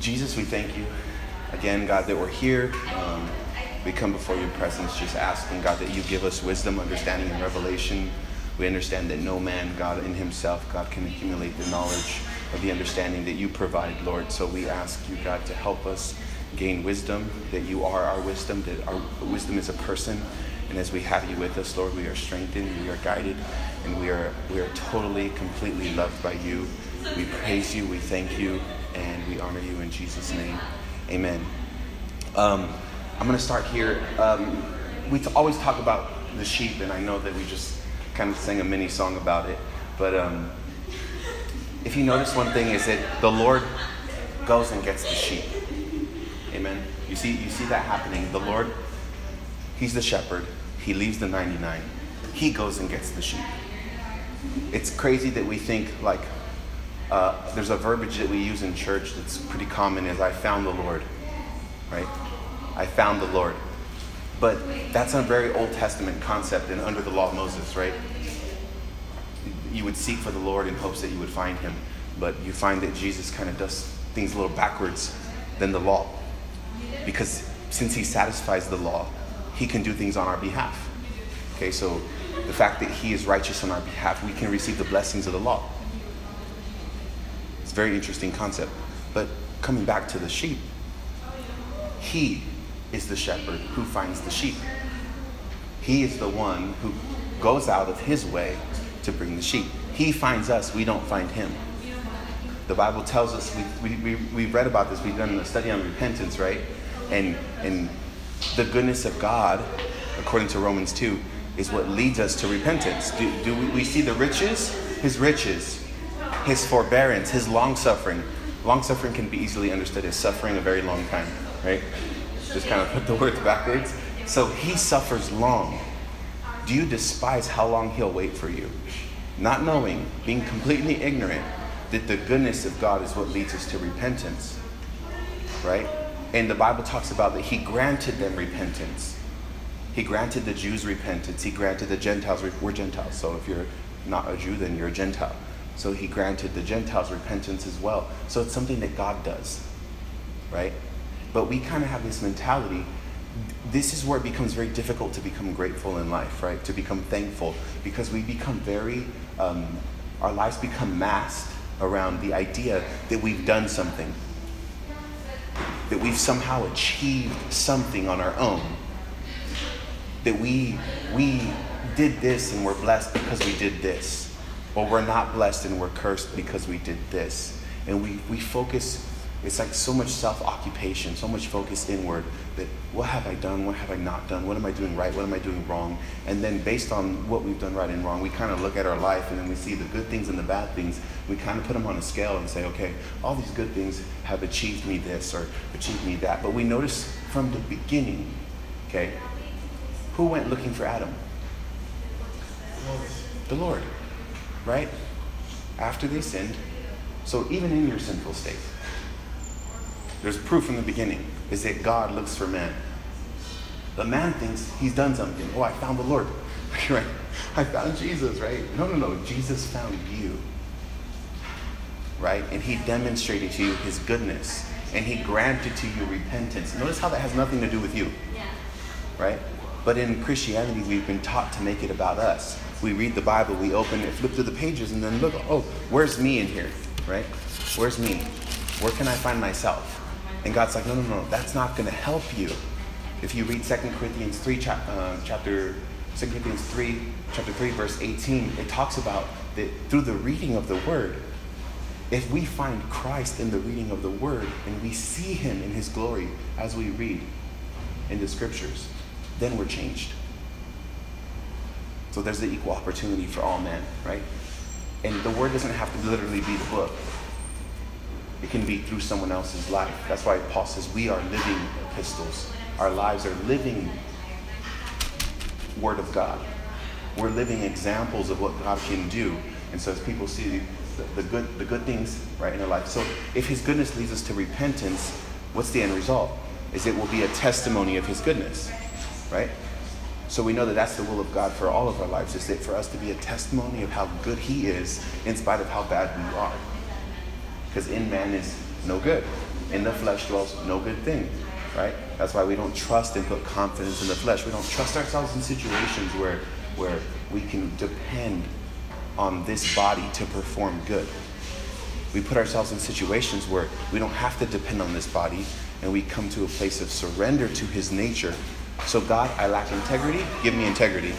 Jesus, we thank you again, God, that we're here. Um, we come before your presence just asking, God, that you give us wisdom, understanding, and revelation. We understand that no man, God, in himself, God, can accumulate the knowledge of the understanding that you provide, Lord. So we ask you, God, to help us gain wisdom, that you are our wisdom, that our wisdom is a person. And as we have you with us, Lord, we are strengthened, we are guided, and we are, we are totally, completely loved by you. We praise you, we thank you, and we honor you in Jesus' name. Amen. Um, I'm going to start here. Um, we t- always talk about the sheep, and I know that we just kind of sang a mini song about it. But um, if you notice one thing is that the Lord goes and gets the sheep. Amen. You see, you see that happening. The Lord, He's the shepherd. He leaves the 99. He goes and gets the sheep. It's crazy that we think like uh, there's a verbiage that we use in church that's pretty common is I found the Lord, right? I found the Lord. But that's a very Old Testament concept and under the law of Moses, right? You would seek for the Lord in hopes that you would find him. But you find that Jesus kind of does things a little backwards than the law. Because since he satisfies the law, he can do things on our behalf. Okay, so the fact that he is righteous on our behalf, we can receive the blessings of the law. It's a very interesting concept. But coming back to the sheep, he is the shepherd who finds the sheep. He is the one who goes out of his way to bring the sheep. He finds us, we don't find him. The Bible tells us, we, we, we, we've read about this, we've done a study on repentance, right? And, and the goodness of God, according to Romans 2, is what leads us to repentance. Do, do we, we see the riches? His riches, his forbearance, his long suffering. Long suffering can be easily understood as suffering a very long time, right? Just kind of put the words backwards. So he suffers long. Do you despise how long he'll wait for you? Not knowing, being completely ignorant that the goodness of God is what leads us to repentance, right? And the Bible talks about that he granted them repentance. He granted the Jews repentance. He granted the Gentiles, we're Gentiles, so if you're not a Jew, then you're a Gentile. So he granted the Gentiles repentance as well. So it's something that God does, right? But we kind of have this mentality. This is where it becomes very difficult to become grateful in life, right? To become thankful because we become very, um, our lives become masked around the idea that we've done something, that we've somehow achieved something on our own, that we, we did this and we're blessed because we did this, or we're not blessed and we're cursed because we did this. And we, we focus it's like so much self occupation, so much focus inward that what have I done? What have I not done? What am I doing right? What am I doing wrong? And then based on what we've done right and wrong, we kind of look at our life and then we see the good things and the bad things. We kind of put them on a scale and say, okay, all these good things have achieved me this or achieved me that. But we notice from the beginning, okay, who went looking for Adam? The Lord, right? After they sinned. So even in your sinful state, there's proof from the beginning is that God looks for man. The man thinks he's done something. Oh, I found the Lord. right? I found Jesus, right? No, no, no. Jesus found you. Right? And he demonstrated to you his goodness. And he granted to you repentance. Notice how that has nothing to do with you. Right? But in Christianity, we've been taught to make it about us. We read the Bible, we open it, flip through the pages, and then look, oh, where's me in here? Right? Where's me? Where can I find myself? And God's like, no, no, no, that's not going to help you. If you read 2 Corinthians 3, chap- uh, chapter 2 Corinthians 3, chapter 3, verse 18, it talks about that through the reading of the word, if we find Christ in the reading of the word and we see him in his glory as we read in the scriptures, then we're changed. So there's the equal opportunity for all men, right? And the word doesn't have to literally be the book. It can be through someone else's life. That's why Paul says we are living epistles. Our lives are living Word of God. We're living examples of what God can do. And so as people see the, the good, the good things right in their life. So if His goodness leads us to repentance, what's the end result? Is it will be a testimony of His goodness, right? So we know that that's the will of God for all of our lives, is that for us to be a testimony of how good He is in spite of how bad we are because in man is no good. In the flesh dwells no good thing, right? That's why we don't trust and put confidence in the flesh. We don't trust ourselves in situations where, where we can depend on this body to perform good. We put ourselves in situations where we don't have to depend on this body and we come to a place of surrender to his nature. So, God, I lack integrity, give me integrity.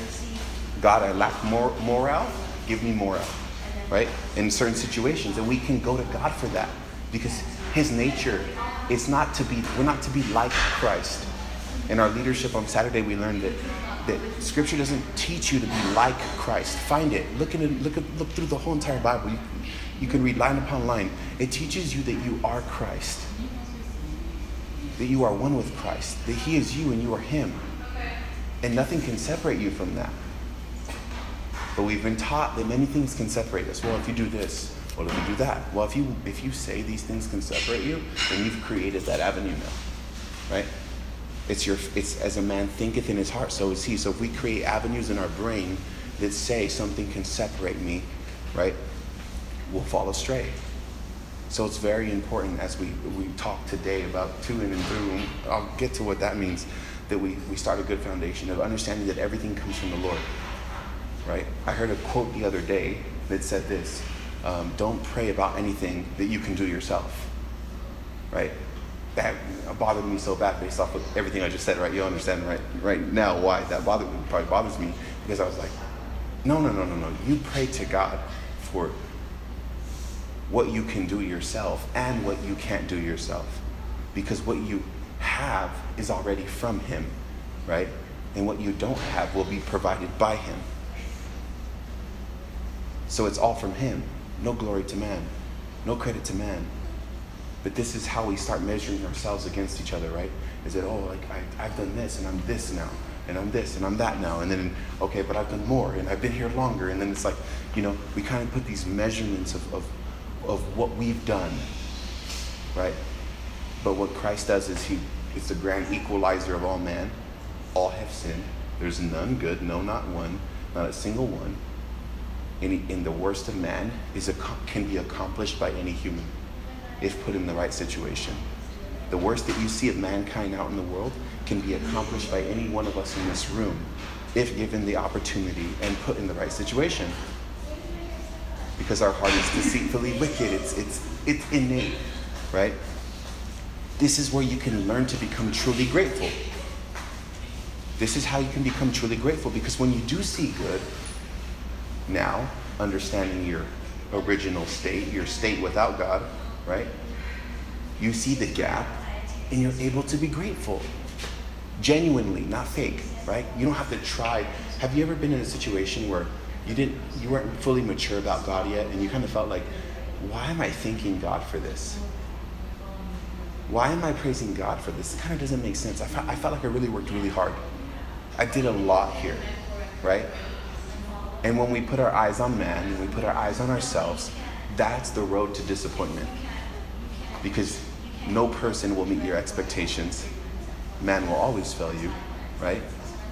God, I lack mor- morale, give me morale, right? In certain situations. And we can go to God for that because his nature is not to be, we're not to be like Christ. In our leadership on Saturday, we learned that, that Scripture doesn't teach you to be like Christ. Find it. Look in. Look look through the whole entire Bible. You, you can read line upon line. It teaches you that you are Christ, that you are one with Christ, that He is you and you are Him, and nothing can separate you from that. But we've been taught that many things can separate us. Well, if you do this, well, if you do that, well, if you if you say these things can separate you, then you've created that avenue now, right? It's your it's as a man thinketh in his heart, so is he. So if we create avenues in our brain that say something can separate me, right? We'll fall astray. So it's very important as we, we talk today about to and through, and I'll get to what that means, that we, we start a good foundation of understanding that everything comes from the Lord. Right? I heard a quote the other day that said this um, Don't pray about anything that you can do yourself. Right? That bothered me so bad based off of everything I just said, right? You understand right, right now why that bothered, me, probably bothers me because I was like, no, no, no, no, no. You pray to God for what you can do yourself and what you can't do yourself. Because what you have is already from Him, right? And what you don't have will be provided by Him. So it's all from Him. No glory to man, no credit to man. But this is how we start measuring ourselves against each other, right? Is it, oh, like I, I've done this and I'm this now, and I'm this and I'm that now, and then, okay, but I've done more and I've been here longer. And then it's like, you know, we kind of put these measurements of, of, of what we've done, right? But what Christ does is he is the grand equalizer of all men. All have sinned. There's none good, no, not one, not a single one. Any, in the worst of man is a, can be accomplished by any human if put in the right situation. The worst that you see of mankind out in the world can be accomplished by any one of us in this room if given the opportunity and put in the right situation. Because our heart is deceitfully wicked, it's, it's, it's innate, right? This is where you can learn to become truly grateful. This is how you can become truly grateful because when you do see good, now understanding your original state, your state without God, right? You see the gap and you're able to be grateful. Genuinely, not fake, right? You don't have to try. Have you ever been in a situation where you didn't you weren't fully mature about God yet and you kind of felt like, why am I thanking God for this? Why am I praising God for this? It kind of doesn't make sense. I felt, I felt like I really worked really hard. I did a lot here, right? And when we put our eyes on man and we put our eyes on ourselves, that's the road to disappointment. Because no person will meet your expectations. Man will always fail you, right?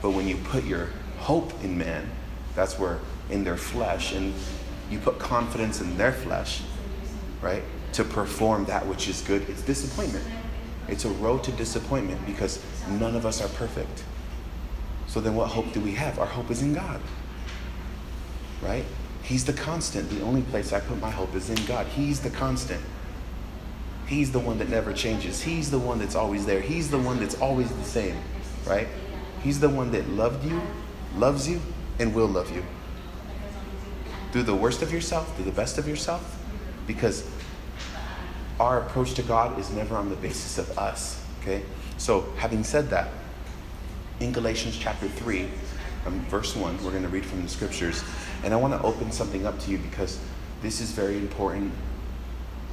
But when you put your hope in man, that's where in their flesh, and you put confidence in their flesh, right? To perform that which is good, it's disappointment. It's a road to disappointment because none of us are perfect. So then what hope do we have? Our hope is in God right? He's the constant. The only place I put my hope is in God. He's the constant. He's the one that never changes. He's the one that's always there. He's the one that's always the same, right? He's the one that loved you, loves you, and will love you. Do the worst of yourself, do the best of yourself, because our approach to God is never on the basis of us, okay? So, having said that, in Galatians chapter 3, um, verse 1, we're going to read from the scriptures. And I want to open something up to you because this is very important.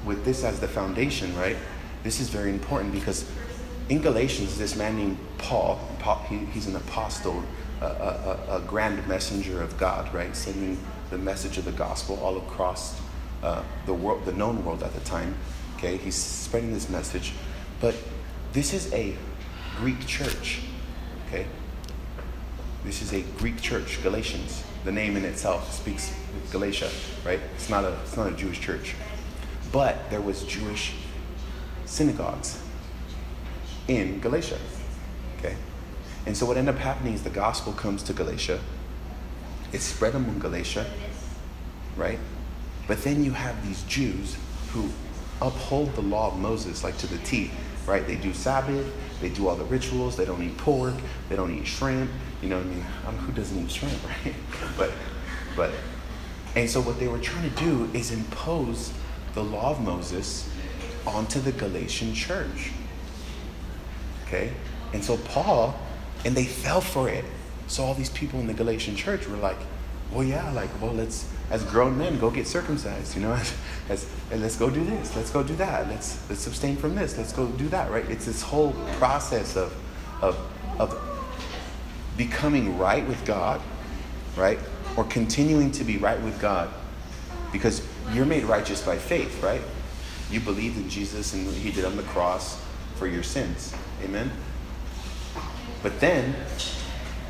With this as the foundation, right? This is very important because in Galatians, this man named Paul, Paul he, he's an apostle, a, a, a, grand messenger of God, right? Sending the message of the gospel all across uh, the world, the known world at the time. Okay, he's spreading this message, but this is a Greek church. Okay, this is a Greek church, Galatians. The name in itself speaks Galatia, right? It's not a, it's not a Jewish church. But there was Jewish synagogues in Galatia. Okay? And so what ended up happening is the gospel comes to Galatia. It's spread among Galatia, right? But then you have these Jews who uphold the law of Moses like to the T, right? They do Sabbath, they do all the rituals, they don't eat pork, they don't eat shrimp. You know what I mean? I don't know who doesn't eat shrimp, right? But but and so what they were trying to do is impose the law of Moses onto the Galatian church. Okay? And so Paul, and they fell for it. So all these people in the Galatian church were like, well, yeah, like, well, let's, as grown men, go get circumcised, you know, as, as and let's go do this, let's go do that, let's, let's abstain from this, let's go do that, right? It's this whole process of, of, of becoming right with God, right? Or continuing to be right with God because you're made righteous by faith, right? You believed in Jesus and He did on the cross for your sins. Amen? But then,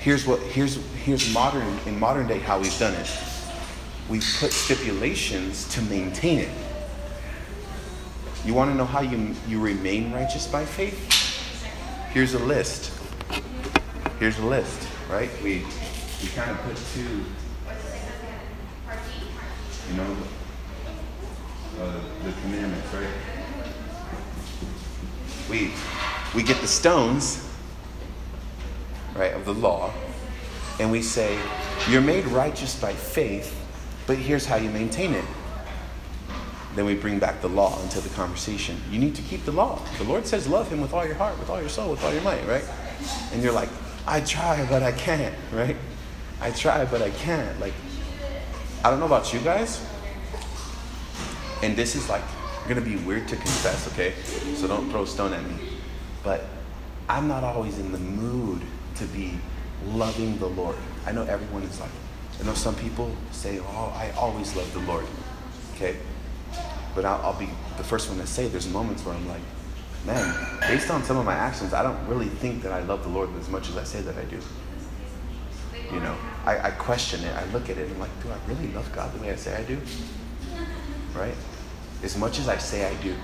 here's what here's here's modern in modern day how we've done it. We've put stipulations to maintain it. You want to know how you you remain righteous by faith? Here's a list. Here's a list, right? We we kind of put two you know uh, the commandments, right? We we get the stones right, of the law, and we say, You're made righteous by faith, but here's how you maintain it. Then we bring back the law into the conversation. You need to keep the law. The Lord says, Love Him with all your heart, with all your soul, with all your might, right? And you're like, I try, but I can't, right? I try, but I can't. Like, I don't know about you guys, and this is like gonna be weird to confess, okay? So don't throw a stone at me. But I'm not always in the mood to be loving the Lord. I know everyone is like, I know some people say, oh, I always love the Lord. Okay? But I'll, I'll be the first one to say there's moments where I'm like, man, based on some of my actions, I don't really think that I love the Lord as much as I say that I do. You know, I, I question it. I look at it and I'm like, do I really love God the way I say I do? Right? As much as I say I do.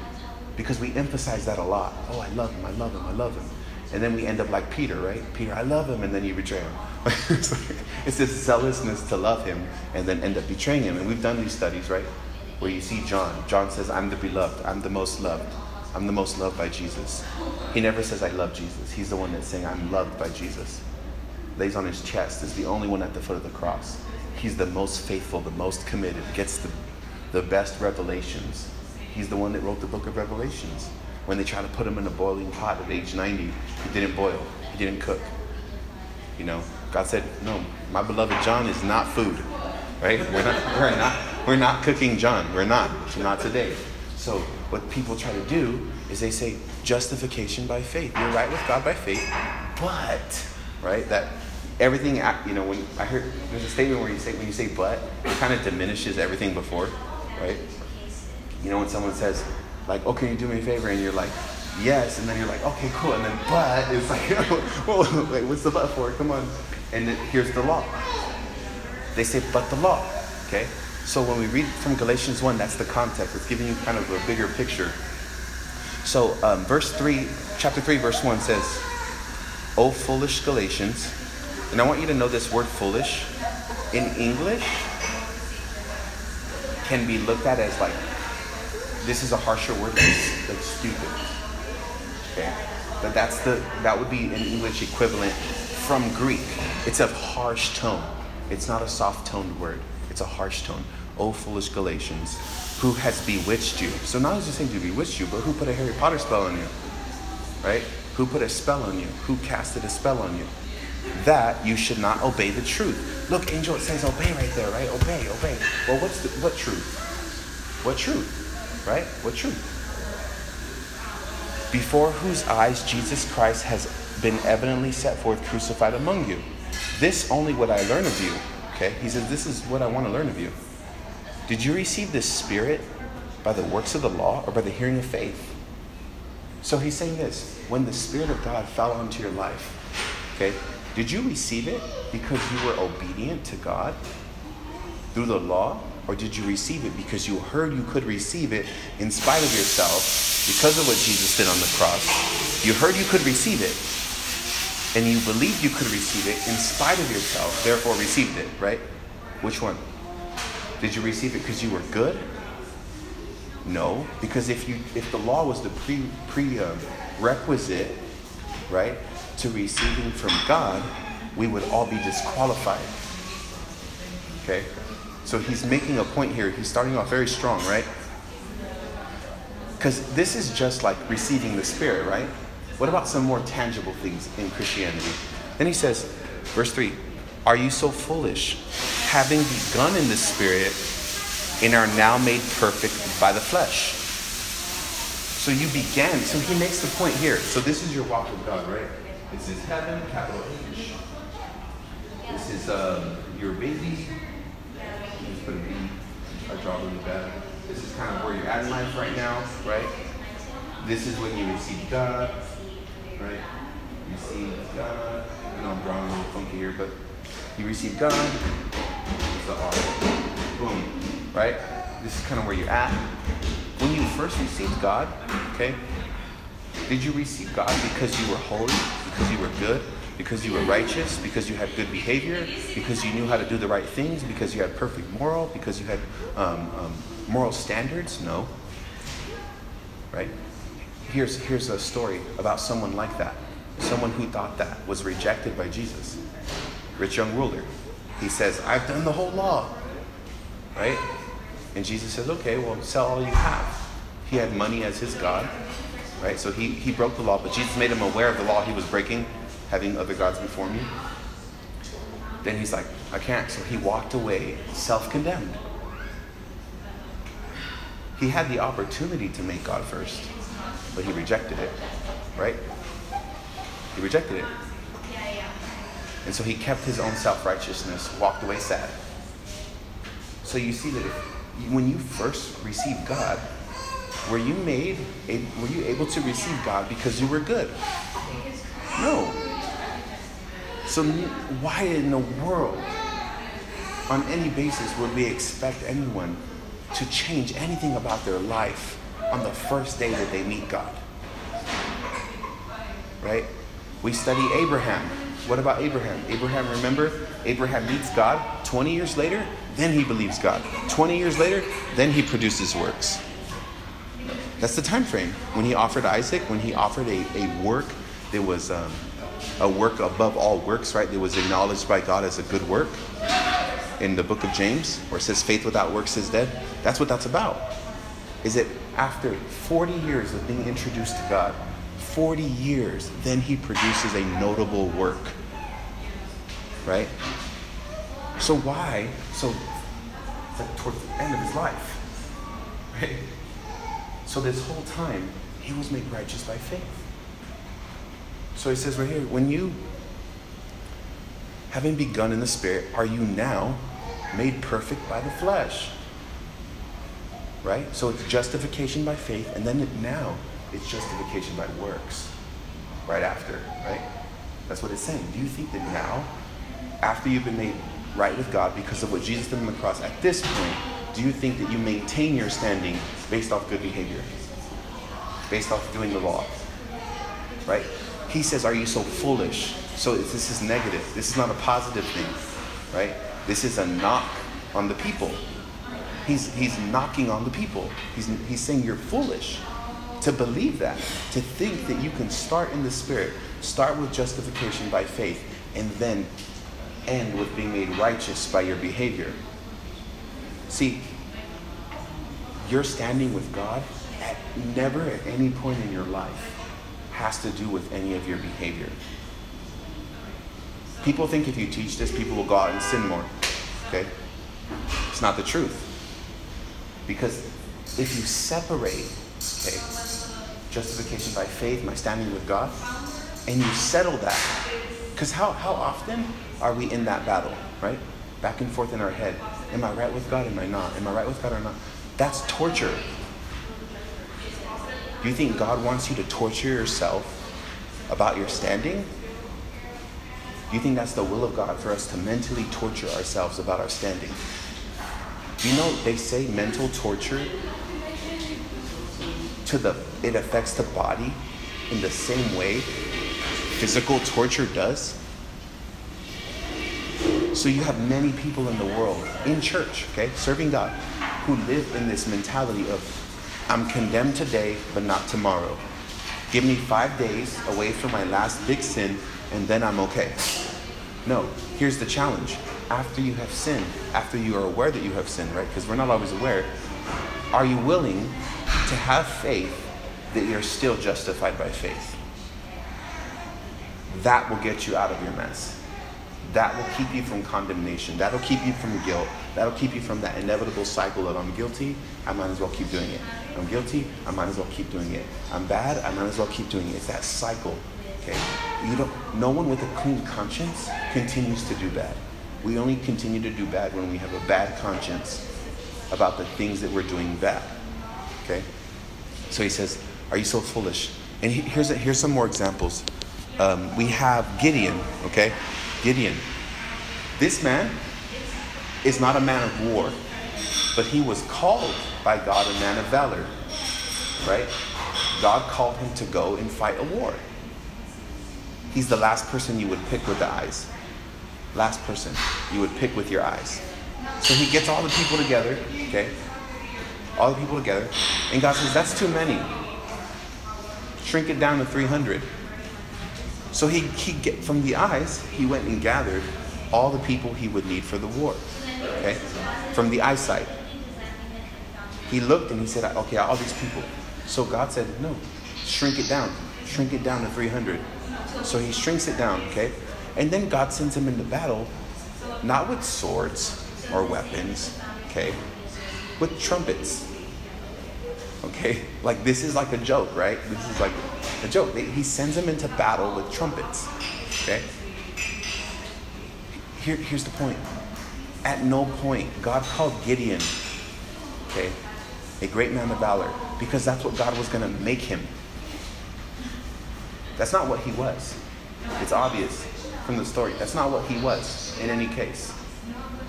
Because we emphasize that a lot. Oh, I love him, I love him, I love him. And then we end up like Peter, right? Peter, I love him, and then you betray him. it's, this zealousness to love him and then end up betraying him. And we've done these studies, right? Where you see John. John says, I'm the beloved, I'm the most loved. I'm the most loved by Jesus. He never says, I love Jesus. He's the one that's saying, I'm loved by Jesus. Lays on his chest, is the only one at the foot of the cross. He's the most faithful, the most committed, gets the, the best revelations. He's the one that wrote the book of Revelations when they tried to put him in a boiling pot at age 90, he didn't boil, he didn't cook. You know, God said, No, my beloved John is not food. Right? We're not, we're not, we're not cooking John. We're not. Not today. So what people try to do is they say justification by faith. You're right with God by faith, but right that everything you know when I heard there's a statement where you say when you say but it kind of diminishes everything before, right? You know when someone says like, oh, can you do me a favor? And you're like, yes. And then you're like, okay, cool. And then, but it's like, well, wait, what's the but for? Come on. And then, here's the law. They say, but the law. Okay? So when we read from Galatians 1, that's the context. It's giving you kind of a bigger picture. So um, verse 3, chapter 3, verse 1 says, O foolish Galatians. And I want you to know this word foolish in English can be looked at as like this is a harsher word than like stupid. Okay, but that's the that would be an English equivalent from Greek. It's a harsh tone. It's not a soft toned word. It's a harsh tone. O foolish Galatians, who has bewitched you? So not just saying to bewitched you, but who put a Harry Potter spell on you? Right? Who put a spell on you? Who casted a spell on you? That you should not obey the truth. Look, angel, it says obey right there, right? Obey, obey. Well, what's the, what truth? What truth? Right? What truth? Before whose eyes Jesus Christ has been evidently set forth crucified among you. This only what I learn of you. Okay? He says, This is what I want to learn of you. Did you receive this spirit by the works of the law or by the hearing of faith? So he's saying this when the Spirit of God fell onto your life, okay, did you receive it because you were obedient to God through the law Or did you receive it because you heard you could receive it in spite of yourself because of what Jesus did on the cross? You heard you could receive it and you believed you could receive it in spite of yourself, therefore received it, right? Which one? Did you receive it because you were good? No, because if you if the law was the pre prerequisite, uh, right, to receiving from God, we would all be disqualified. Okay? So he's making a point here. He's starting off very strong, right? Because this is just like receiving the Spirit, right? What about some more tangible things in Christianity? Then he says, verse 3 Are you so foolish, having begun in the Spirit, and are now made perfect by the flesh? So you began. So he makes the point here. So this is your walk with God, right? This is heaven, capital H. This is uh, your baby. Just put a B. I draw a little bad. This is kind of where you're at in life right now, right? This is when you receive God, right? You see God. I know I'm drawing a little funky here, but you receive God. It's the R. Boom. Right? This is kind of where you're at. When you first received God, okay, did you receive God because you were holy, because you were good, because you were righteous, because you had good behavior, because you knew how to do the right things, because you had perfect moral, because you had um, um, moral standards? No. Right? Here's, here's a story about someone like that. Someone who thought that was rejected by Jesus. Rich young ruler. He says, I've done the whole law. Right? And Jesus says, okay, well, sell all you have. He had money as his God. Right? So he, he broke the law, but Jesus made him aware of the law he was breaking, having other gods before me. Then he's like, I can't. So he walked away, self condemned. He had the opportunity to make God first, but he rejected it. Right? He rejected it. And so he kept his own self righteousness, walked away sad. So you see that when you first received God, were you made, were you able to receive God because you were good? No. So why in the world, on any basis, would we expect anyone to change anything about their life on the first day that they meet God? Right? We study Abraham. What about Abraham? Abraham, remember, Abraham meets God 20 years later, then he believes God. 20 years later, then he produces works. That's the time frame. When he offered Isaac, when he offered a, a work that was um, a work above all works, right? That was acknowledged by God as a good work in the book of James, where it says faith without works is dead. That's what that's about. Is it after 40 years of being introduced to God, 40 years, then he produces a notable work. Right? So why? So it's like towards the end of his life. Right? So this whole time, he was made righteous by faith. So he says right here, when you, having begun in the spirit, are you now made perfect by the flesh? Right? So it's justification by faith, and then it, now it's justification by works. Right after, right? That's what it's saying. Do you think that now, after you've been made right with God because of what Jesus did on the cross, at this point, do you think that you maintain your standing based off good behavior? Based off doing the law? Right? He says, Are you so foolish? So this is negative. This is not a positive thing. Right? This is a knock on the people. He's, he's knocking on the people. He's, he's saying, You're foolish to believe that, to think that you can start in the Spirit, start with justification by faith, and then end with being made righteous by your behavior. See, you're standing with God at never at any point in your life has to do with any of your behavior. People think if you teach this, people will go out and sin more. Okay? It's not the truth. Because if you separate, okay, justification by faith, my standing with God, and you settle that, because how, how often are we in that battle, right? Back and forth in our head. Am I right with God? Am I not? Am I right with God or not? That's torture. Do you think God wants you to torture yourself about your standing? Do you think that's the will of God for us to mentally torture ourselves about our standing? You know, they say mental torture to the it affects the body in the same way physical torture does. So you have many people in the world, in church, okay, serving God, who live in this mentality of I'm condemned today, but not tomorrow. Give me five days away from my last big sin, and then I'm okay. No, here's the challenge. After you have sinned, after you are aware that you have sinned, right? Because we're not always aware, are you willing to have faith that you're still justified by faith? That will get you out of your mess. That will keep you from condemnation. That'll keep you from guilt. That'll keep you from that inevitable cycle of I'm guilty, I might as well keep doing it. I'm guilty, I might as well keep doing it. I'm bad, I might as well keep doing it. It's that cycle. Okay? You don't no one with a clean conscience continues to do bad. We only continue to do bad when we have a bad conscience about the things that we're doing bad. Okay? So he says, Are you so foolish? And he, here's, a, here's some more examples. Um, we have Gideon, okay? Gideon. This man is not a man of war, but he was called by God a man of valor, right? God called him to go and fight a war. He's the last person you would pick with the eyes. Last person you would pick with your eyes. So he gets all the people together, okay? All the people together. And God says, That's too many. Shrink it down to 300. So he, he get, from the eyes, he went and gathered all the people he would need for the war. Okay? From the eyesight. He looked and he said, okay, all these people. So God said, no, shrink it down. Shrink it down to 300. So he shrinks it down, okay? And then God sends him into battle, not with swords or weapons, okay? With trumpets. Okay? Like this is like a joke, right? This is like a joke. He sends him into battle with trumpets. Okay? Here, here's the point. At no point, God called Gideon, okay, a great man of valor, because that's what God was going to make him. That's not what he was. It's obvious from the story. That's not what he was in any case.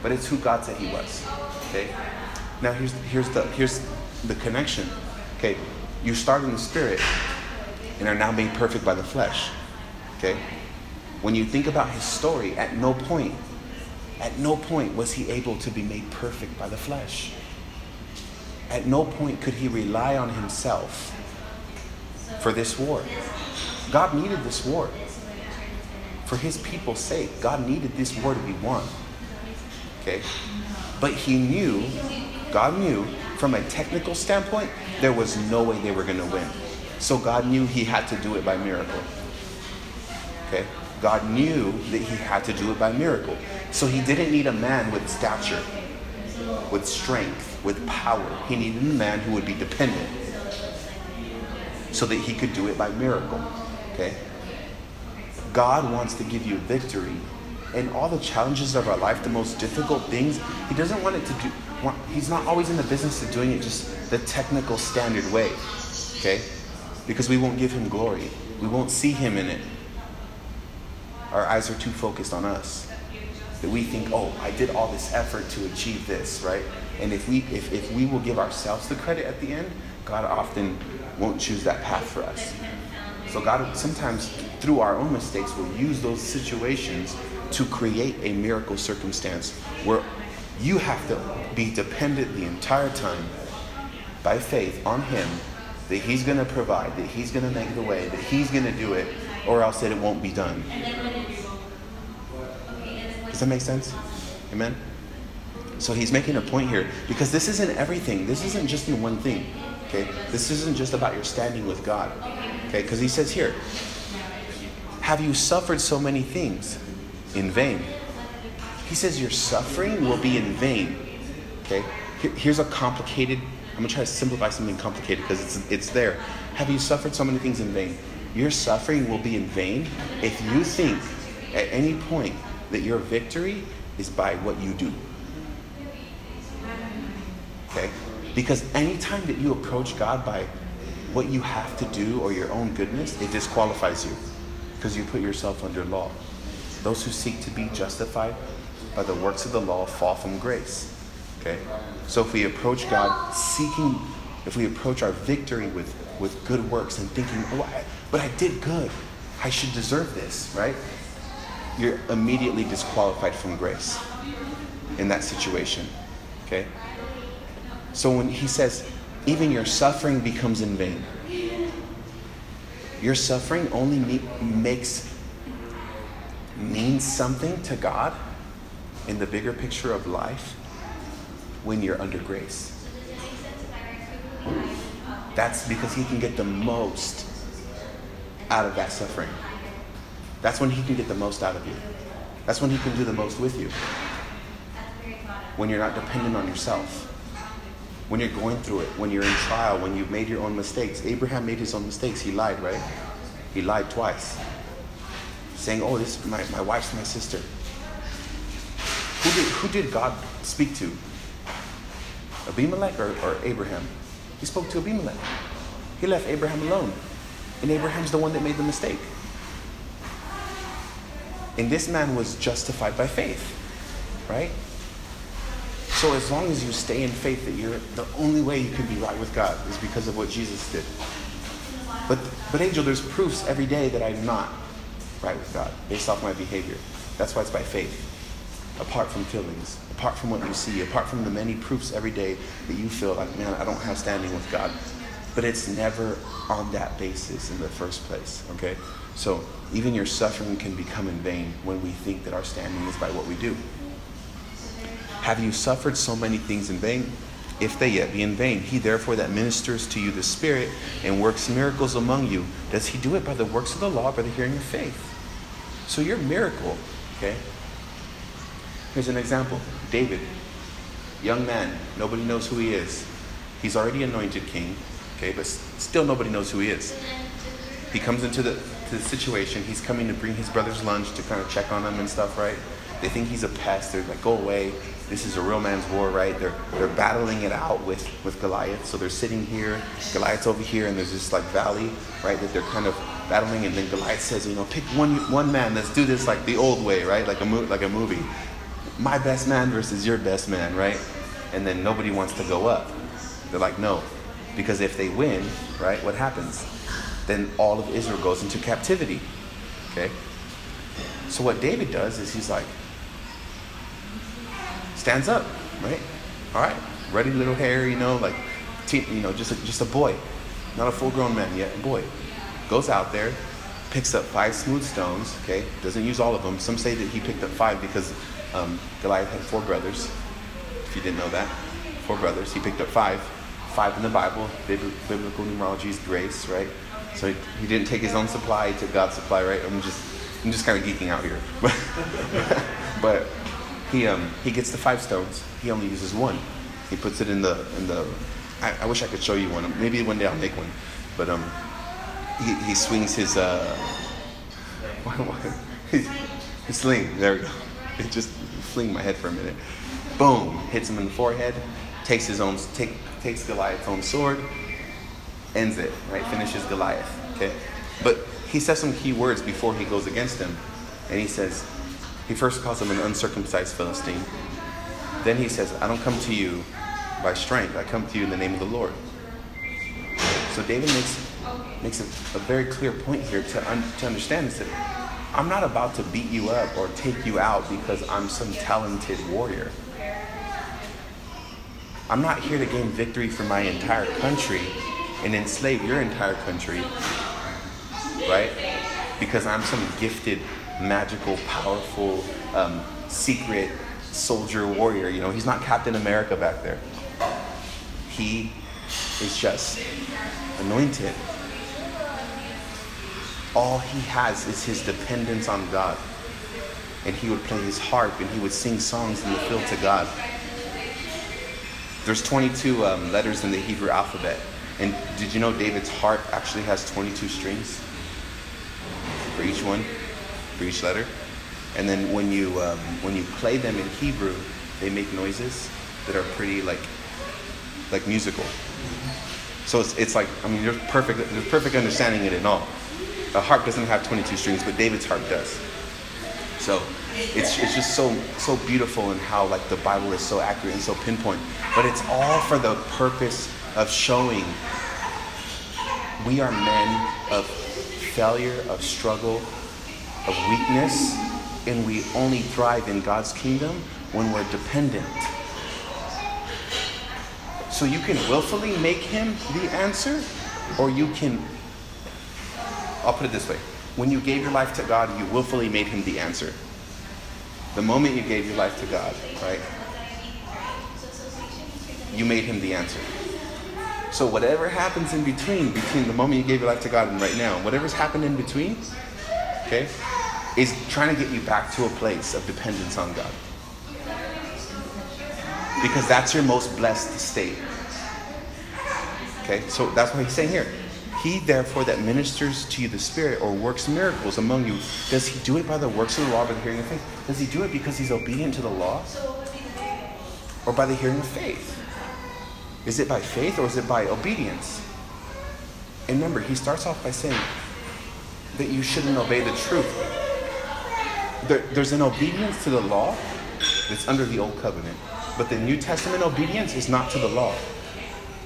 But it's who God said he was. Okay? Now here's here's the here's the connection. Okay, you start in the spirit and are now made perfect by the flesh. Okay? When you think about his story, at no point, at no point was he able to be made perfect by the flesh. At no point could he rely on himself for this war. God needed this war. For his people's sake, God needed this war to be won. Okay? But he knew, God knew, from a technical standpoint, there was no way they were going to win. So God knew he had to do it by miracle. Okay? God knew that he had to do it by miracle. So he didn't need a man with stature, with strength, with power. He needed a man who would be dependent so that he could do it by miracle. Okay? God wants to give you victory in all the challenges of our life, the most difficult things. He doesn't want it to do, he's not always in the business of doing it just the technical standard way. Okay? because we won't give him glory. We won't see him in it. Our eyes are too focused on us. That we think, oh, I did all this effort to achieve this, right? And if we if, if we will give ourselves the credit at the end, God often won't choose that path for us. So God sometimes through our own mistakes will use those situations to create a miracle circumstance where you have to be dependent the entire time by faith on him that He's going to provide, that He's going to make the way, that He's going to do it, or else that it won't be done. Does that make sense? Amen? So he's making a point here because this isn't everything. This isn't just in one thing. Okay? This isn't just about your standing with God. Okay? Because he says here, have you suffered so many things in vain? He says your suffering will be in vain. Okay? Here's a complicated I'm gonna try to simplify something complicated because it's it's there. Have you suffered so many things in vain? Your suffering will be in vain if you think at any point that your victory is by what you do. Okay? Because anytime that you approach God by what you have to do or your own goodness, it disqualifies you because you put yourself under law. Those who seek to be justified by the works of the law fall from grace. Okay? So if we approach God seeking, if we approach our victory with, with good works and thinking, oh, I, but I did good, I should deserve this, right? You're immediately disqualified from grace in that situation. Okay? So when he says, even your suffering becomes in vain, your suffering only makes means something to God in the bigger picture of life when you're under grace. That's because he can get the most out of that suffering. That's when he can get the most out of you. That's when he can do the most with you. When you're not dependent on yourself. When you're going through it, when you're in trial, when you've made your own mistakes. Abraham made his own mistakes. He lied, right? He lied twice. Saying, Oh, this my, my wife's my sister. Who did, who did God speak to? Abimelech or, or Abraham? He spoke to Abimelech. He left Abraham alone. And Abraham's the one that made the mistake. And this man was justified by faith, right? So as long as you stay in faith that you're the only way you can be right with God is because of what Jesus did. But but Angel, there's proofs every day that I'm not right with God based off my behavior. That's why it's by faith. Apart from feelings, apart from what you see, apart from the many proofs every day that you feel like, man, I don't have standing with God. But it's never on that basis in the first place, okay? So even your suffering can become in vain when we think that our standing is by what we do. Have you suffered so many things in vain? If they yet be in vain, he therefore that ministers to you the Spirit and works miracles among you, does he do it by the works of the law, by the hearing of faith? So your miracle, okay? Here's an example David, young man, nobody knows who he is. He's already anointed king, okay, but still nobody knows who he is. He comes into the, the situation, he's coming to bring his brother's lunch to kind of check on him and stuff, right? They think he's a pest. They're like, go away. This is a real man's war, right? They're, they're battling it out with, with Goliath. So they're sitting here, Goliath's over here, and there's this like valley, right, that they're kind of battling. And then Goliath says, you know, pick one, one man. Let's do this like the old way, right? Like a, mo- like a movie. My best man versus your best man, right? And then nobody wants to go up. They're like, no. Because if they win, right, what happens? Then all of Israel goes into captivity. Okay? So what David does is he's like, stands up, right? All right, ruddy little hair, you know, like, teen, you know, just a, just a boy, not a full-grown man yet, a boy, goes out there, picks up five smooth stones. Okay, doesn't use all of them. Some say that he picked up five because um, Goliath had four brothers. If you didn't know that, four brothers. He picked up five. Five in the Bible. Biblical numerology is grace, right? So he, he didn't take his own supply; he took God's supply, right? I'm just, I'm just kind of geeking out here, but he um, he gets the five stones. He only uses one. He puts it in the in the. I, I wish I could show you one. Maybe one day I'll make one. But um, he, he swings his uh, his, sling. There we go. It just fling my head for a minute. Boom! Hits him in the forehead. Takes his own take takes Goliath's own sword. Ends it. Right. Finishes Goliath. Okay. But he says some key words before he goes against him, and he says, he first calls him an uncircumcised Philistine. Then he says, I don't come to you by strength. I come to you in the name of the Lord. So David makes, makes a, a very clear point here to, un, to understand is that I'm not about to beat you up or take you out because I'm some talented warrior. I'm not here to gain victory for my entire country and enslave your entire country, right? Because I'm some gifted magical, powerful, um, secret soldier warrior. You know, he's not Captain America back there. He is just anointed. All he has is his dependence on God. And he would play his harp and he would sing songs in the field to God. There's 22 um, letters in the Hebrew alphabet. And did you know David's harp actually has 22 strings for each one? for each letter. And then when you um, when you play them in Hebrew, they make noises that are pretty like like musical. So it's, it's like I mean there's perfect there's perfect understanding in it all. A harp doesn't have 22 strings, but David's harp does. So it's, it's just so so beautiful in how like the Bible is so accurate and so pinpoint. But it's all for the purpose of showing we are men of failure, of struggle, of weakness, and we only thrive in God's kingdom when we're dependent. So you can willfully make him the answer, or you can, I'll put it this way when you gave your life to God, you willfully made him the answer. The moment you gave your life to God, right? You made him the answer. So whatever happens in between, between the moment you gave your life to God and right now, whatever's happened in between, okay, is trying to get you back to a place of dependence on God. Because that's your most blessed state. Okay, so that's what he's saying here. He, therefore, that ministers to you the Spirit or works miracles among you, does he do it by the works of the law, by the hearing of faith? Does he do it because he's obedient to the law? Or by the hearing of faith? Is it by faith or is it by obedience? And remember, he starts off by saying that you shouldn't obey the truth. There, there's an obedience to the law that's under the old covenant, but the New Testament obedience is not to the law,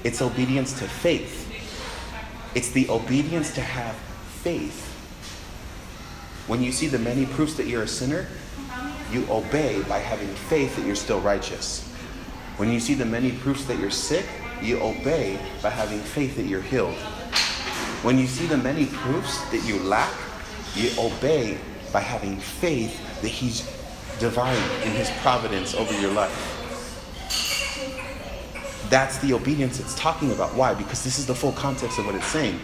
it's obedience to faith. It's the obedience to have faith. When you see the many proofs that you're a sinner, you obey by having faith that you're still righteous. When you see the many proofs that you're sick, you obey by having faith that you're healed. When you see the many proofs that you lack, you obey by having faith that He's divine in His providence over your life. That's the obedience it's talking about. Why? Because this is the full context of what it's saying.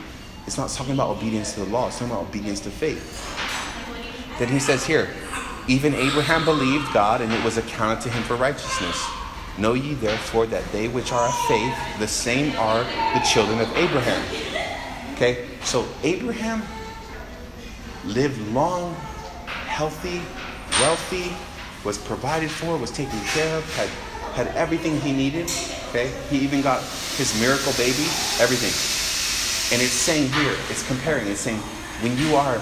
It's not talking about obedience to the law, it's talking about obedience to faith. Then he says here, even Abraham believed God, and it was accounted to him for righteousness. Know ye therefore that they which are of faith, the same are the children of Abraham. Okay, so Abraham lived long, healthy, wealthy, was provided for, was taken care of, had had everything he needed. Okay? He even got his miracle baby, everything. And it's saying here, it's comparing, it's saying, when you are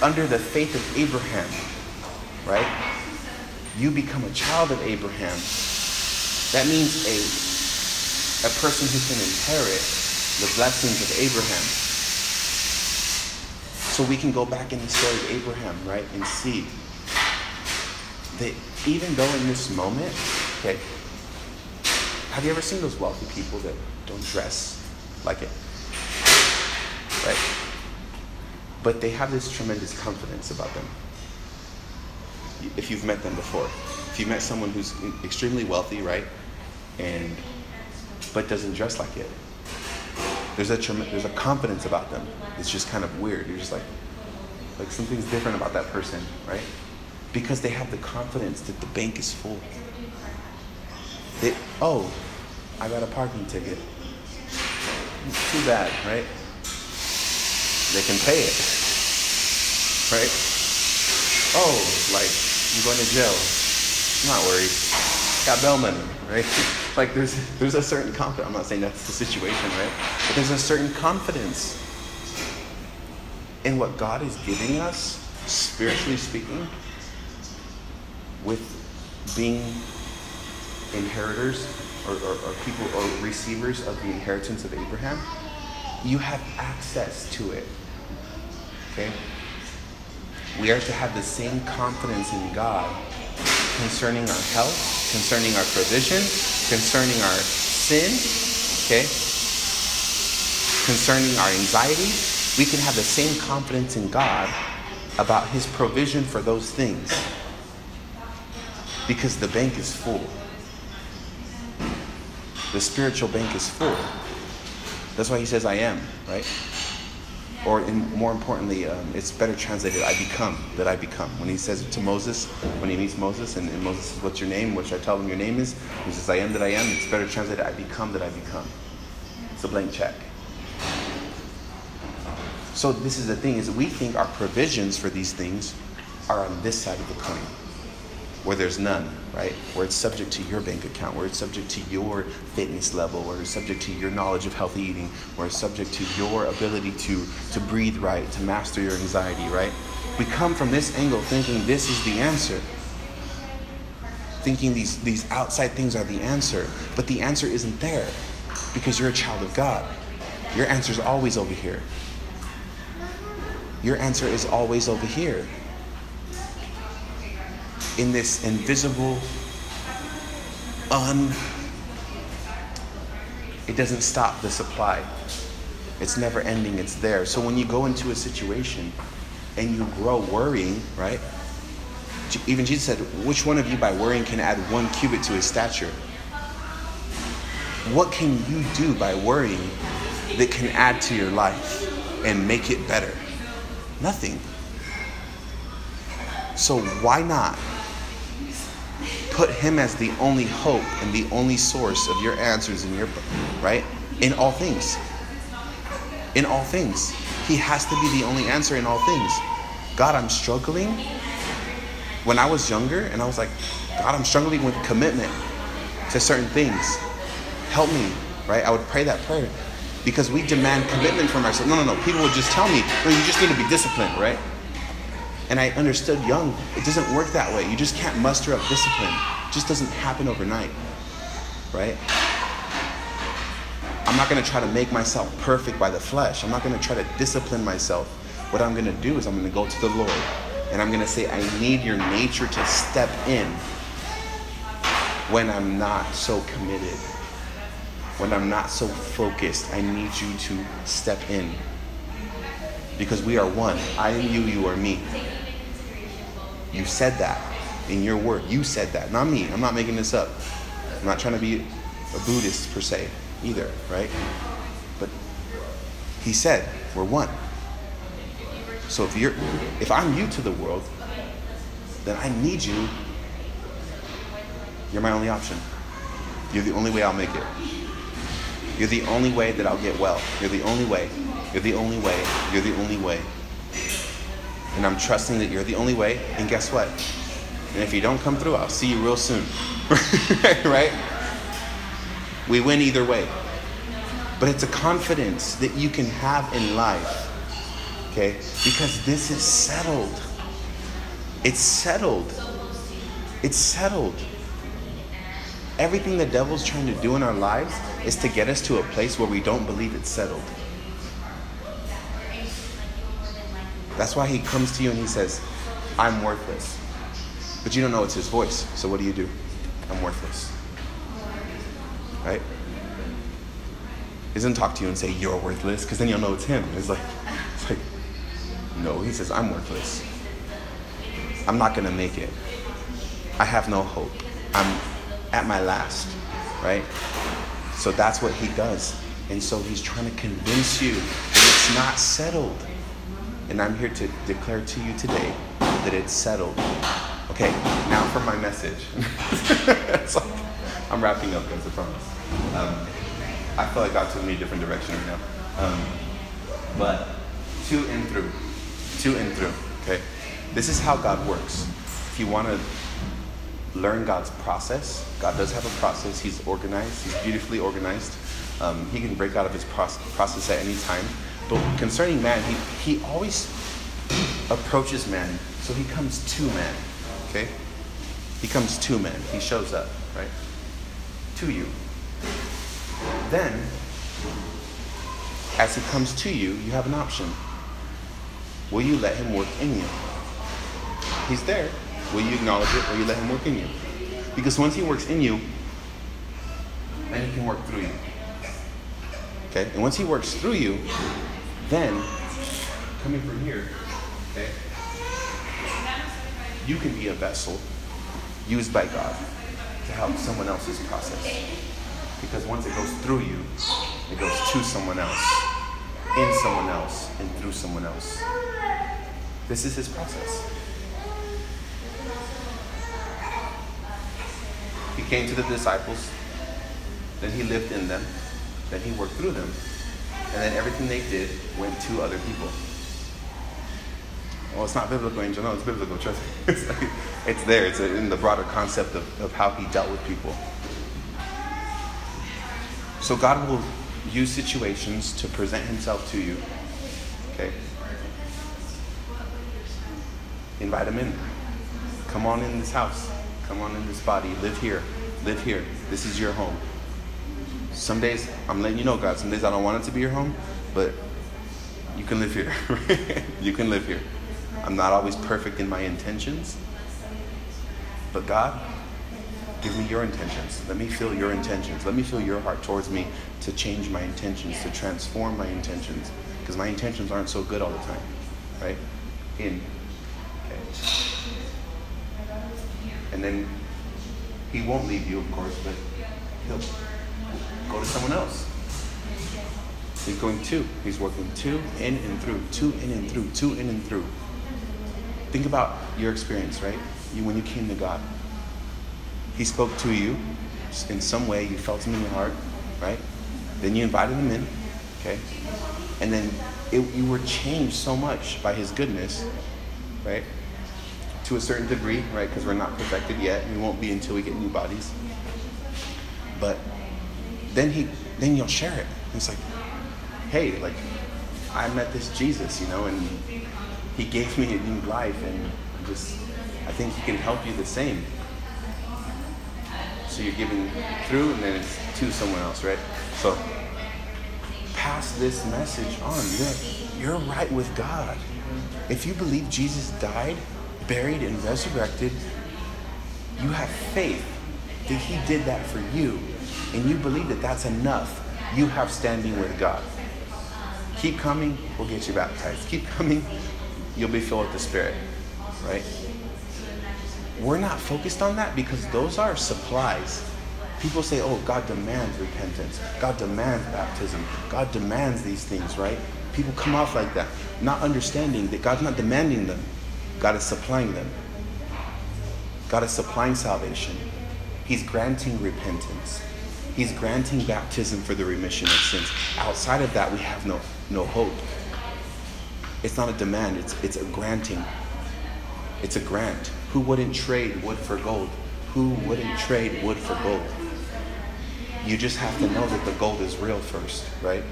under the faith of Abraham, right? You become a child of Abraham. That means a, a person who can inherit the blessings of Abraham. So we can go back in the story of Abraham, right, and see that even though in this moment, okay, have you ever seen those wealthy people that don't dress like it? Right? But they have this tremendous confidence about them. If you've met them before, you've met someone who's extremely wealthy, right, and but doesn't dress like it, there's a there's a confidence about them. It's just kind of weird. You're just like, like something's different about that person, right? Because they have the confidence that the bank is full. They, oh, I got a parking ticket. Too bad, right? They can pay it, right? Oh, like you're going to jail. I'm not worried. Got money, right? like there's there's a certain confidence. I'm not saying that's the situation, right? But there's a certain confidence in what God is giving us, spiritually speaking, with being inheritors or, or, or, people or receivers of the inheritance of Abraham, you have access to it. Okay? We are to have the same confidence in God concerning our health, concerning our provision, concerning our sin, okay? Concerning our anxiety. We can have the same confidence in God about his provision for those things because the bank is full. The spiritual bank is full. That's why he says, I am, right? Or in, more importantly, um, it's better translated, I become, that I become. When he says to Moses, when he meets Moses, and, and Moses says, What's your name? Which I tell him your name is. He says, I am that I am. It's better translated, I become that I become. It's a blank check. So this is the thing, is we think our provisions for these things are on this side of the coin. Where there's none, right? Where it's subject to your bank account, where it's subject to your fitness level, where it's subject to your knowledge of healthy eating, where it's subject to your ability to, to breathe right, to master your anxiety, right? We come from this angle thinking this is the answer. Thinking these, these outside things are the answer, but the answer isn't there because you're a child of God. Your answer is always over here. Your answer is always over here in this invisible, un. It doesn't stop the supply. It's never ending, it's there. So when you go into a situation and you grow worrying, right? Even Jesus said, Which one of you by worrying can add one cubit to his stature? What can you do by worrying that can add to your life and make it better? Nothing. So why not put him as the only hope and the only source of your answers in your right? In all things. In all things. He has to be the only answer in all things. God i'm struggling. When i was younger and i was like god i'm struggling with commitment to certain things. Help me right? I would pray that prayer because we demand commitment from ourselves. No no no. People would just tell me no you just need to be disciplined right and I understood young, it doesn't work that way. You just can't muster up discipline. It just doesn't happen overnight. Right? I'm not going to try to make myself perfect by the flesh. I'm not going to try to discipline myself. What I'm going to do is I'm going to go to the Lord and I'm going to say, I need your nature to step in when I'm not so committed, when I'm not so focused. I need you to step in because we are one. I am you, you are me. You said that in your word. You said that, not me. I'm not making this up. I'm not trying to be a Buddhist per se either, right? But he said, we're one. So if you're if I'm you to the world, then I need you. You're my only option. You're the only way I'll make it. You're the only way that I'll get well. You're the only way. You're the only way. You're the only way. And I'm trusting that you're the only way. And guess what? And if you don't come through, I'll see you real soon. right? We win either way. But it's a confidence that you can have in life. Okay? Because this is settled. It's settled. It's settled. Everything the devil's trying to do in our lives is to get us to a place where we don't believe it's settled. That's why he comes to you and he says, I'm worthless. But you don't know it's his voice. So what do you do? I'm worthless. Right? He doesn't talk to you and say, You're worthless, because then you'll know it's him. It's like, it's like, no, he says, I'm worthless. I'm not going to make it. I have no hope. I'm at my last, right? So that's what he does. And so he's trying to convince you that it's not settled. And I'm here to declare to you today that it's settled. Okay, now for my message. like, I'm wrapping up, guys, I promise. Um, I feel like God took me a different direction right now. Um, but to and through. To and through, okay? This is how God works. If you want to learn God's process, God does have a process. He's organized, He's beautifully organized. Um, he can break out of His process at any time. But concerning man, he, he always approaches man. So he comes to man. Okay? He comes to man. He shows up, right? To you. Then, as he comes to you, you have an option. Will you let him work in you? He's there. Will you acknowledge it Will you let him work in you? Because once he works in you, then he can work through you. Okay? And once he works through you, then, coming from here, okay, you can be a vessel used by God to help someone else's process. Because once it goes through you, it goes to someone else, in someone else, and through someone else. This is his process. He came to the disciples, then he lived in them, then he worked through them, and then everything they did went to other people. Well, it's not biblical, Angel. No, it's biblical. Trust me. It's, like, it's there. It's in the broader concept of, of how he dealt with people. So God will use situations to present himself to you. Okay? Invite him in. Come on in this house. Come on in this body. Live here. Live here. This is your home. Some days, I'm letting you know, God, some days I don't want it to be your home, but you can live here. you can live here. I'm not always perfect in my intentions, but God, give me your intentions. Let me feel your intentions. Let me feel your heart towards me to change my intentions, to transform my intentions, because my intentions aren't so good all the time, right? In. Okay. And then he won't leave you, of course, but he'll go to someone else. He's going to. He's working to, in, and through. To, in, and through. To, in, and through. Think about your experience, right? You when you came to God. He spoke to you in some way. You felt him in your heart, right? Then you invited him in, okay? And then it, you were changed so much by his goodness, right? To a certain degree, right? Because we're not perfected yet. We won't be until we get new bodies. But then he, then you'll share it. It's like, hey, like I met this Jesus, you know, and he gave me a new life, and I just I think he can help you the same. So you're giving through, and then it's to someone else, right? So pass this message on. You're you're right with God. If you believe Jesus died, buried, and resurrected, you have faith that He did that for you, and you believe that that's enough. You have standing with God. Keep coming, we'll get you baptized. Keep coming, you'll be filled with the Spirit, right? We're not focused on that because those are supplies. People say, oh, God demands repentance. God demands baptism. God demands these things, right? People come off like that, not understanding that God's not demanding them, God is supplying them. God is supplying salvation. He's granting repentance. He's granting baptism for the remission of sins. Outside of that, we have no, no hope. It's not a demand, it's, it's a granting. It's a grant. Who wouldn't trade wood for gold? Who wouldn't trade wood for gold? You just have to know that the gold is real first, right?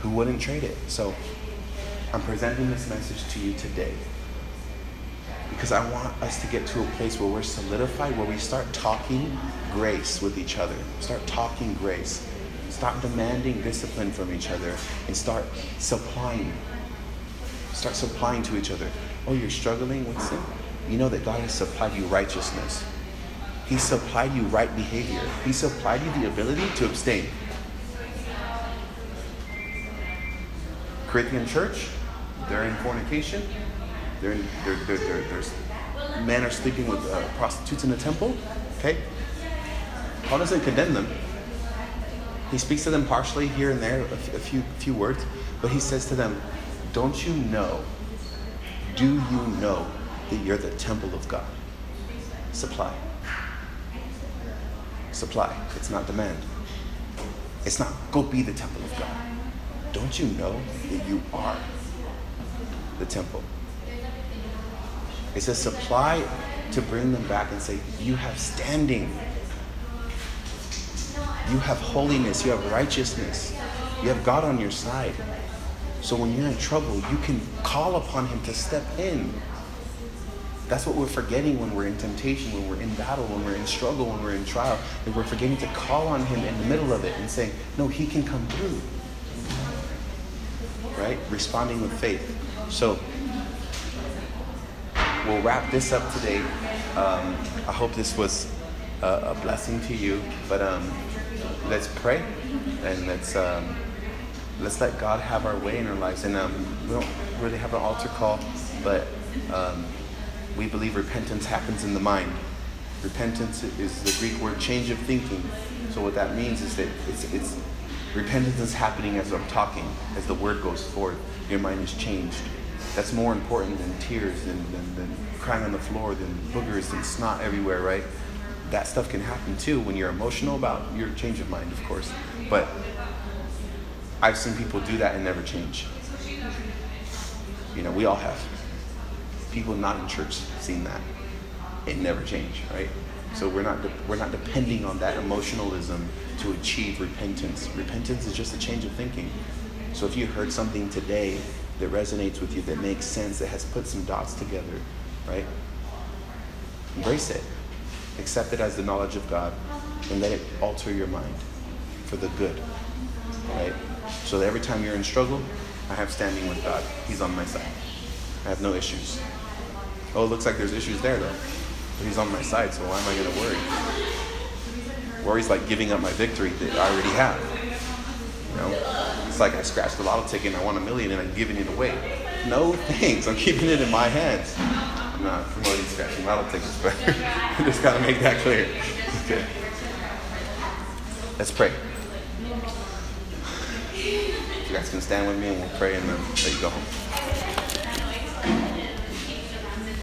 Who wouldn't trade it? So I'm presenting this message to you today because I want us to get to a place where we're solidified, where we start talking grace with each other. Start talking grace. Stop demanding discipline from each other and start supplying. Start supplying to each other. Oh, you're struggling with sin? You know that God has supplied you righteousness. He supplied you right behavior. He supplied you the ability to abstain. Corinthian church, they're in fornication. They're, in, they're, they're, they're, men are sleeping with uh, prostitutes in the temple. Okay, Paul doesn't condemn them. He speaks to them partially here and there, a, f- a few few words, but he says to them, "Don't you know? Do you know that you're the temple of God? Supply. Supply. It's not demand. It's not go be the temple of God. Don't you know that you are the temple?" It says supply to bring them back and say, You have standing. You have holiness. You have righteousness. You have God on your side. So when you're in trouble, you can call upon Him to step in. That's what we're forgetting when we're in temptation, when we're in battle, when we're in struggle, when we're in trial. That we're forgetting to call on Him in the middle of it and say, No, He can come through. Right? Responding with faith. So we'll wrap this up today. Um, I hope this was a, a, blessing to you. But um, let's pray and let's um, let's let God have our way in our lives. And um, we don't really have an altar call, but um, we believe repentance happens in the mind. Repentance is the Greek word change of thinking. So what that means is that it's, it's repentance is happening as I'm talking, as the word goes forth. Your mind is changed. That's more important than tears, than, than, than crying on the floor, than boogers and snot everywhere, right? That stuff can happen too when you're emotional about your change of mind, of course. But I've seen people do that and never change. You know, we all have. People not in church seen that. It never changed, right? So we're not de- we're not depending on that emotionalism to achieve repentance. Repentance is just a change of thinking. So if you heard something today that resonates with you, that makes sense, that has put some dots together, right? Embrace it. Accept it as the knowledge of God and let it alter your mind for the good. Right? So that every time you're in struggle, I have standing with God. He's on my side. I have no issues. Oh, it looks like there's issues there though. But he's on my side, so why am I going to worry? Worry's like giving up my victory that I already have. You know? It's like I scratched the lotto ticket and I won a million and I'm giving it away. No thanks. I'm keeping it in my hands. I'm not promoting scratching lotto tickets, but I just got to make that clear. Okay. Let's pray. You guys can stand with me and we'll pray and then let you go home.